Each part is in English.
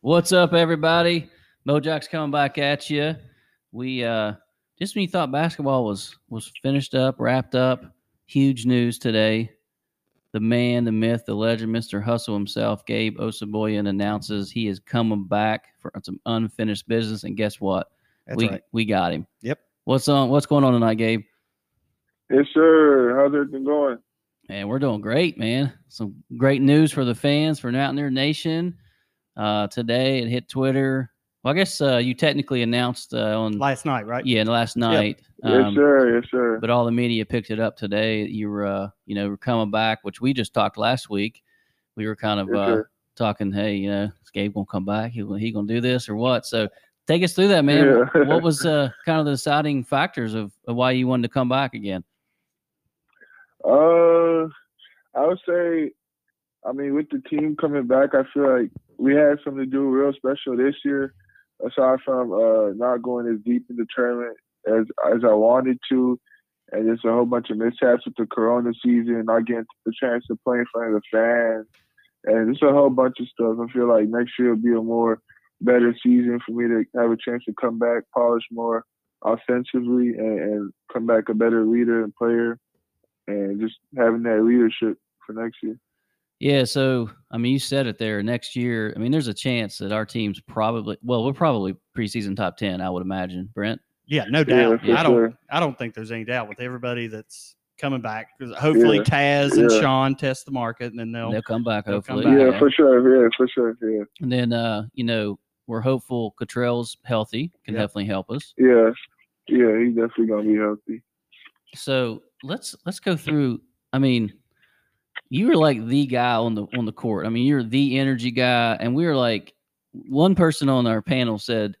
What's up, everybody? Mojack's coming back at you. We uh just when you thought basketball was was finished up, wrapped up, huge news today. The man, the myth, the legend, Mr. Hustle himself, Gabe Osabuohien, announces he is coming back for some unfinished business. And guess what? That's we right. we got him. Yep. What's on? What's going on tonight, Gabe? Yes, sir. How's everything going? Man, we're doing great, man. Some great news for the fans for Mountaineer Nation. Uh, today it hit Twitter. Well, I guess uh, you technically announced uh, on Last night, right? yeah last night. yes, Um, sir. Yes, sir. but all the media picked it up today. You were, uh, you know, were coming back, which we just talked last week. We were kind of Yes, uh, talking, hey, you know, is Gabe gonna come back? He he gonna do this or what? So take us through that, man. Yeah. what was uh, kind of the deciding factors of, of why you wanted to come back again? Uh, I would say, I mean, with the team coming back, I feel like we had something to do real special this year. Aside from uh, not going as deep in the tournament as as I wanted to, and just a whole bunch of mishaps with the Corona season, not getting the chance to play in front of the fans, and just a whole bunch of stuff. I feel like next year will be a more better season for me to have a chance to come back, polish more offensively, and, and come back a better leader and player and just having that leadership for next year. Yeah, so I mean, you said it there. Next year, I mean, there's a chance that our team's probably well, we're probably preseason top ten, I would imagine. Brent. Yeah, no doubt. for I don't. sure. I don't think there's any doubt with everybody that's coming back. 'Cause hopefully Taz and yeah. Sean test the market, and then they'll. They'll come back, they'll come hopefully. back. Yeah, yeah. for sure. Yeah, for sure. Yeah, And then, uh, you know, we're hopeful Cottrell's healthy, can Yep. definitely help us. yeah, yeah. He's definitely gonna be healthy. So let's let's go through. I mean, you were like the guy on the on the court. I mean, you're the energy guy, and we were like one person on our panel said,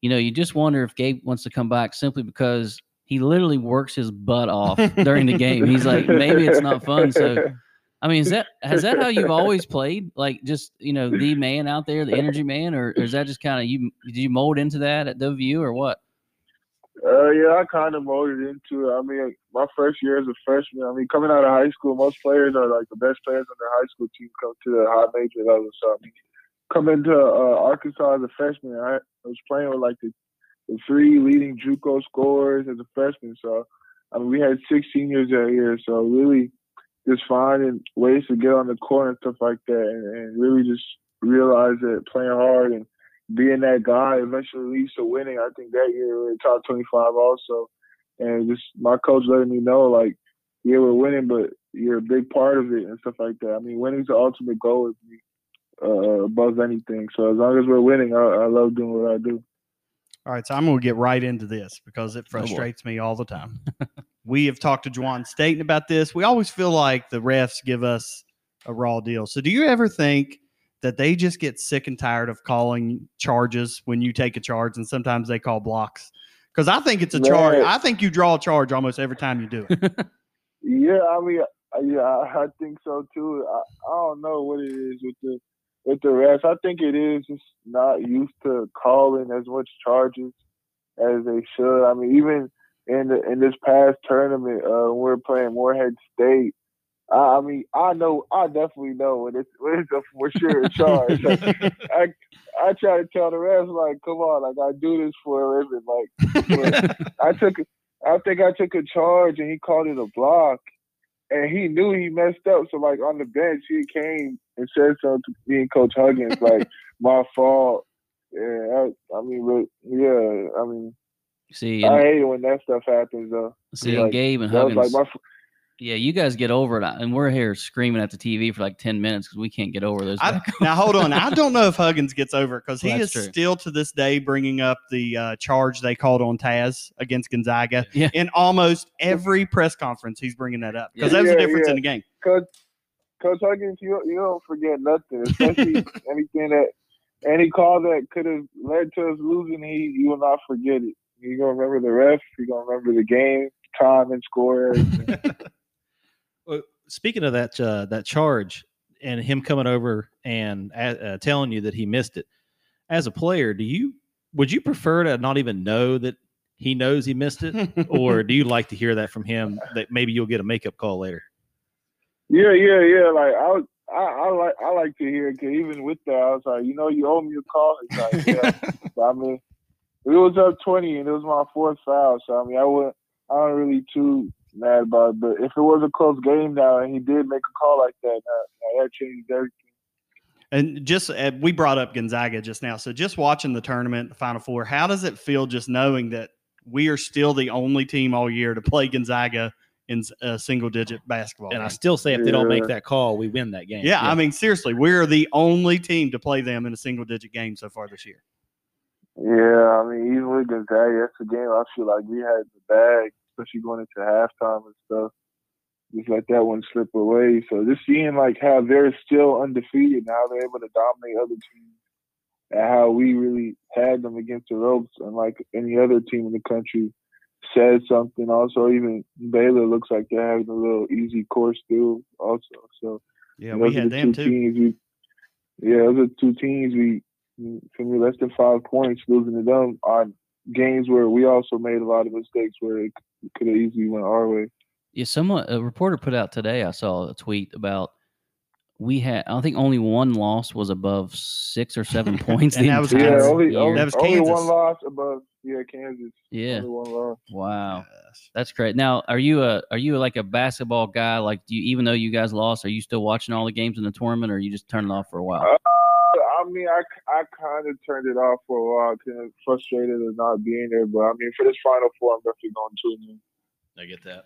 you know, you just wonder if Gabe wants to come back simply because he literally works his butt off during the game. He's like, maybe it's not fun. So, I mean, is that has that how you've always played? Like, just you know, the man out there, the energy man, or, or is that just kind of you? Did you mold into that at WVU or what? Uh, yeah, I kind of molded into it. I mean, my first year as a freshman. I mean, coming out of high school, most players are like the best players on their high school team come to the high major level. So I mean, coming to uh, Arkansas as a freshman, I, was playing with like the, the three leading JUCO scorers as a freshman. So I mean, we had six seniors that year. So really, just finding ways to get on the court and stuff like that, and, and really just realize that playing hard and being that guy eventually leads to winning. I think that year we were top 25 also. And just my coach letting me know, like, yeah, we're winning, but you're a big part of it and stuff like that. I mean, winning's the ultimate goal with me uh, above anything. So as long as we're winning, I, I love doing what I do. All right, so I'm going to get right into this because it Oh, frustrates me all the time. we have talked to Juwan Staten about this. We always feel like the refs give us a raw deal. So, do you ever think that they just get sick and tired of calling charges when you take a charge, and sometimes they call blocks? Because I think it's a charge. Right. I think you draw a charge almost every time you do it. Yeah, I mean, I- yeah, I I think so too. I, I don't know what it is with the with the refs. I think it is just not used to calling as much charges as they should. I mean, even in the, in this past tournament, uh, we we're playing Morehead State. I, I mean, I know, I definitely know when it's when it's a for sure charge. I I try to tell the refs like, come on, like I do this for a living. Like I took, I think I took a charge and he called it a block, and he knew he messed up. So like on the bench, he came and said something to me and Coach Huggins like, my fault. Yeah, I, I mean, but yeah, I mean, See, I and, hate it when that stuff happens though. see, and like, Gabe and That was Huggins. like my, f- yeah, you guys get over it, and we're here screaming at the TV for like ten minutes because we can't get over those. I, now hold on. I don't know if Huggins gets over it because he Well, is true. still to this day bringing up the uh, charge they called on Taz against Gonzaga. Yeah. In almost every press conference, he's bringing that up because Yeah. that's the Yeah, difference yeah. in the game. Coach Coach Huggins, you you don't forget nothing, especially anything that any call that could have led to us losing. He you will not forget it. You're gonna remember the ref. You're gonna remember the game, time, and score. Well, speaking of that uh, that charge and him coming over and uh, uh, telling you that he missed it, as a player, do you would you prefer to not even know that he knows he missed it, or do you like to hear that from him that maybe you'll get a makeup call later? yeah, yeah, yeah. Like I was, I, I like I like to hear because even with that, I was like, you know, you owe me a call. Like, yeah. I mean, it was up twenty, and it was my fourth foul. So I mean, I would I don't really too mad about. But if it was a close game now, and he did make a call like that, now, that changed everything. And just uh, we brought up Gonzaga just now. So just watching the tournament, the Final Four, how does it feel just knowing that we are still the only team all year to play Gonzaga in a single digit basketball? And I still say if they don't make that call, we win that game. yeah, I mean seriously, we're the only team to play them in a single digit game so far this year. Yeah, I mean, even with Gonzaga, that's a game I feel like we had the bag, especially going into halftime and stuff. Just let that one slip away. So just seeing like how they're still undefeated and how they're able to dominate other teams and how we really had them against the ropes and like any other team in the country says something. Also, even Baylor looks like they're having a little easy course through also. So Yeah, we had the them too. We, yeah, those are two teams we, for me, less than five points losing to them on games where we also made a lot of mistakes where it could have easily went our way. Yeah, someone a reporter put out today. I saw a tweet about we had. I think only one loss was above six or seven points. And that was entire Yeah, only, year. only, That was only one loss above yeah Kansas. yeah. Only one loss. Wow, Yes. that's great. Now, are you a are you like a basketball guy? Like, do you even though you guys lost, are you still watching all the games in the tournament, or you just turn it off for a while? Uh, I mean, I, I kind of turned it off for a while, kind of frustrated of not being there. But I mean, for this Final Four, I'm definitely going to tune in. I get that.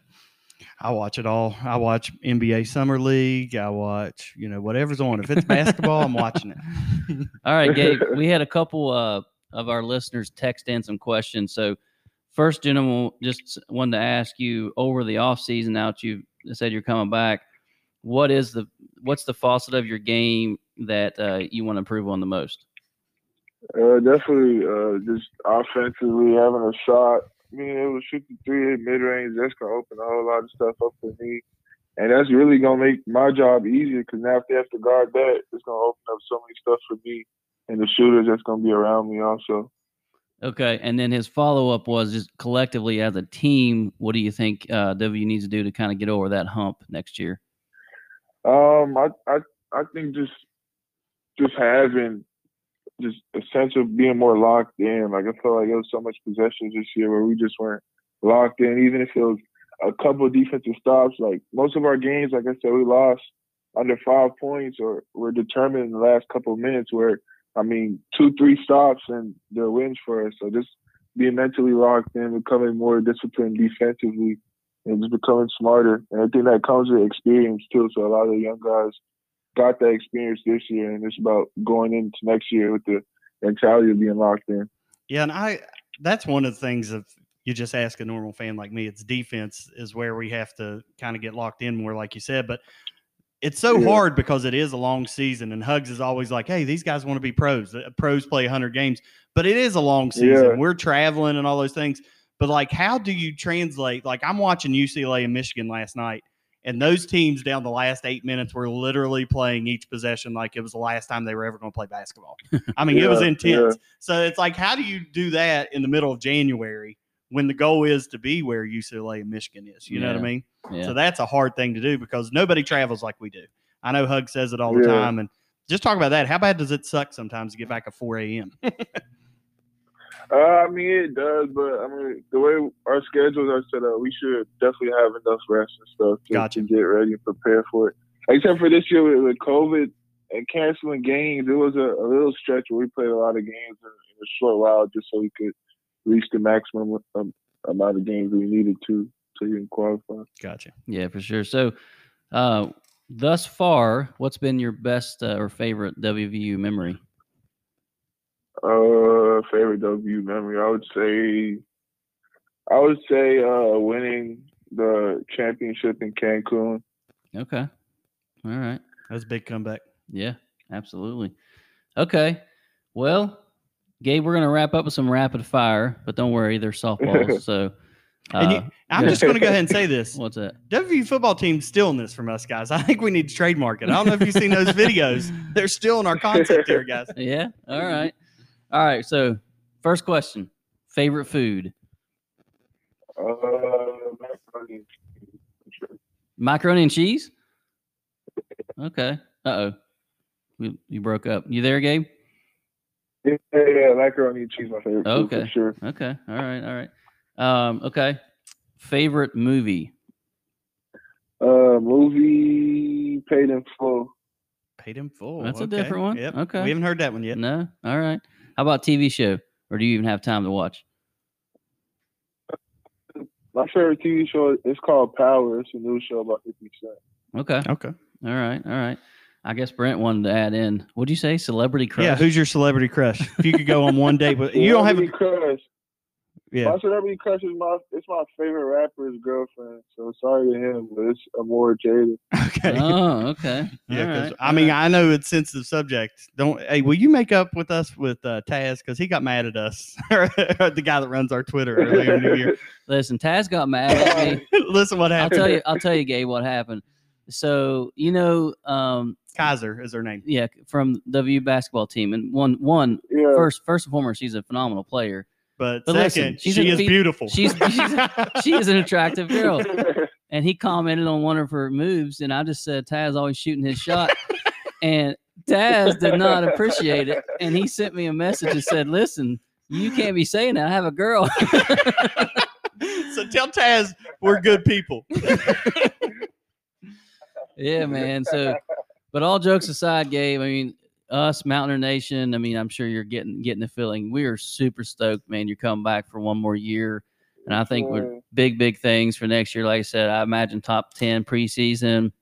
I watch it all. I watch NBA Summer League. I watch, you know, whatever's on. If it's basketball, I'm watching it. All right, Gabe. we had a couple uh, of our listeners text in some questions. So, first, gentleman, just wanted to ask you over the off season. Now that you said you're coming back, what is the what's the faucet of your game that uh, you want to improve on the most? Uh, definitely, uh, just offensively having a shot. I mean, it was 53 mid range. That's gonna open a whole lot of stuff up for me, and that's really gonna make my job easier because now if they have to guard that, it's gonna open up so many stuff for me and the shooters that's gonna be around me also. Okay, and then his follow up was just collectively as a team. What do you think uh, W needs to do to kind of get over that hump next year? Um, I I I think just just having just a sense of being more locked in. Like I felt like it was so much possessions this year where we just weren't locked in. Even if it was a couple defensive stops, like most of our games, like I said, we lost under five points or were determined in the last couple of minutes. Where I mean, two three stops and they're wins for us. So just being mentally locked in, becoming more disciplined defensively and just becoming smarter. And I think that comes with experience too. So a lot of the young guys got that experience this year, and it's about going into next year with the mentality of being locked in. Yeah, and I that's one of the things of you just ask a normal fan like me, it's defense is where we have to kind of get locked in more, like you said. But it's so Yeah. hard because it is a long season, and Hugs is always like, "Hey, these guys want to be pros. The Pros play 100 games, but it is a long season. Yeah. We're traveling and all those things. But like, how do you translate? Like, I'm watching UCLA and Michigan last night, and those teams down the last eight minutes were literally playing each possession like it was the last time they were ever going to play basketball. I mean, it was Yeah, intense. So it's like, how do you do that in the middle of January when the goal is to be where UCLA and Michigan is? You know what I mean? Yeah. So that's a hard thing to do because nobody travels like we do. I know Hug says it all the time. And just talk about that. How bad does it suck sometimes to get back at 4 a.m.? Uh, I mean, it does, but I mean, the way our schedules are set up, we should definitely have enough rest and stuff to, Gotcha. to get ready and prepare for it. Except for this year with, with COVID and canceling games, it was a, a little stretch where we played a lot of games in, in a short while just so we could reach the maximum um, amount of games we needed to to even qualify. Gotcha. Yeah, for sure. So, uh, thus far, what's been your best uh, or favorite WVU memory? Uh, favorite W memory, I would say, I would say, uh, winning the championship in Cancun. Okay. All right. That's a big comeback. Yeah, absolutely. Okay. Well, Gabe, we're going to wrap up with some rapid fire, but don't worry, they're softballs. so, And you- uh, I'm yeah. just going to go ahead and say this. what's that? WVU football team's stealing this from us, guys. I think we need to trademark it. I don't know if you've seen those videos. They're stealing our concept here, guys. Yeah. All right. All right. So, first question favorite food? Uh, macaroni. Macaroni and cheese? Okay. Uh oh. You, you broke up. You there, Gabe? Yeah, yeah, macaroni and cheese, my favorite. food Okay. for sure. Okay. All right. All right. Um, okay. Favorite movie? Uh, movie paid in full. Paid in full. That's a different one. Yep. Okay. We haven't heard that one yet. No. All right. How about TV show? Or do you even have time to watch? My favorite TV show is called Power. It's a new show about 50 Cent. Okay. Okay. All right. All right. I guess Brent wanted to add in. What'd you say? Celebrity crush? Yeah. Who's your celebrity crush? If you could go on one date, but you don't have a. Celebrity crush. Yeah. My celebrity crush is my it's my favorite rapper's girlfriend. So sorry to him, but it's Amore Jada. Okay. Oh, okay. Yeah, All 'cause, right, I all mean, right. I know it's sensitive subject. Don't. Hey, will you make up with us with uh, Taz because he got mad at us, the guy that runs our Twitter earlier in the year. listen, Taz got mad at me. Listen, what happened? I'll tell you. I'll tell you, Gabe, what happened. So you know, um, Kaiser is her name. yeah, from the WU basketball team, and one, one Yeah. first, first and foremost, she's a phenomenal player. But, But listen, she's she a is fe- beautiful. she's- she's- She is an attractive girl, and he commented on one of her moves, and I just said Taz always shooting his shot, and Taz did not appreciate it, and he sent me a message and said, "Listen, you can't be saying that. I have a girl." so tell Taz we're good people. yeah, man. So, but all jokes aside, Gabe, I mean, us, Mountaineer Nation. I mean, I'm sure you're getting getting the feeling. We are super stoked, man. You're coming back for one more year, and I think we're big, big things for next year. Like I said, I imagine top ten preseason.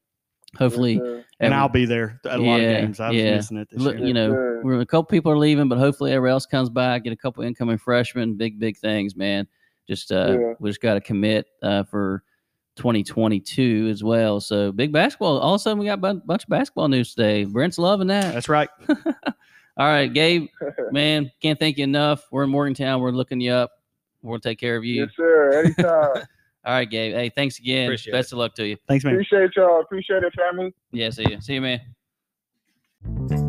Hopefully, Yes. And every- I'll be there at a lot Yeah, of games. I was yeah. missing it this look, year. you know, sir. we're a couple people are leaving, but hopefully everyone else comes back. Get a couple incoming freshmen. Big, big things, man. Just uh, Yeah. we just got to commit uh, for 2022 as well. So big basketball. All of a sudden, we got a bunch of basketball news today. Brent's loving that. That's right. All right, Gabe, man, can't thank you enough. We're in Morgantown. We're looking you up. We'll take care of you. yes, sir. Anytime. All right, Gabe. Hey, thanks again. Appreciate Best of luck to you. Thanks, man. Appreciate y'all. Appreciate it, family. Yeah, see you. See you, man.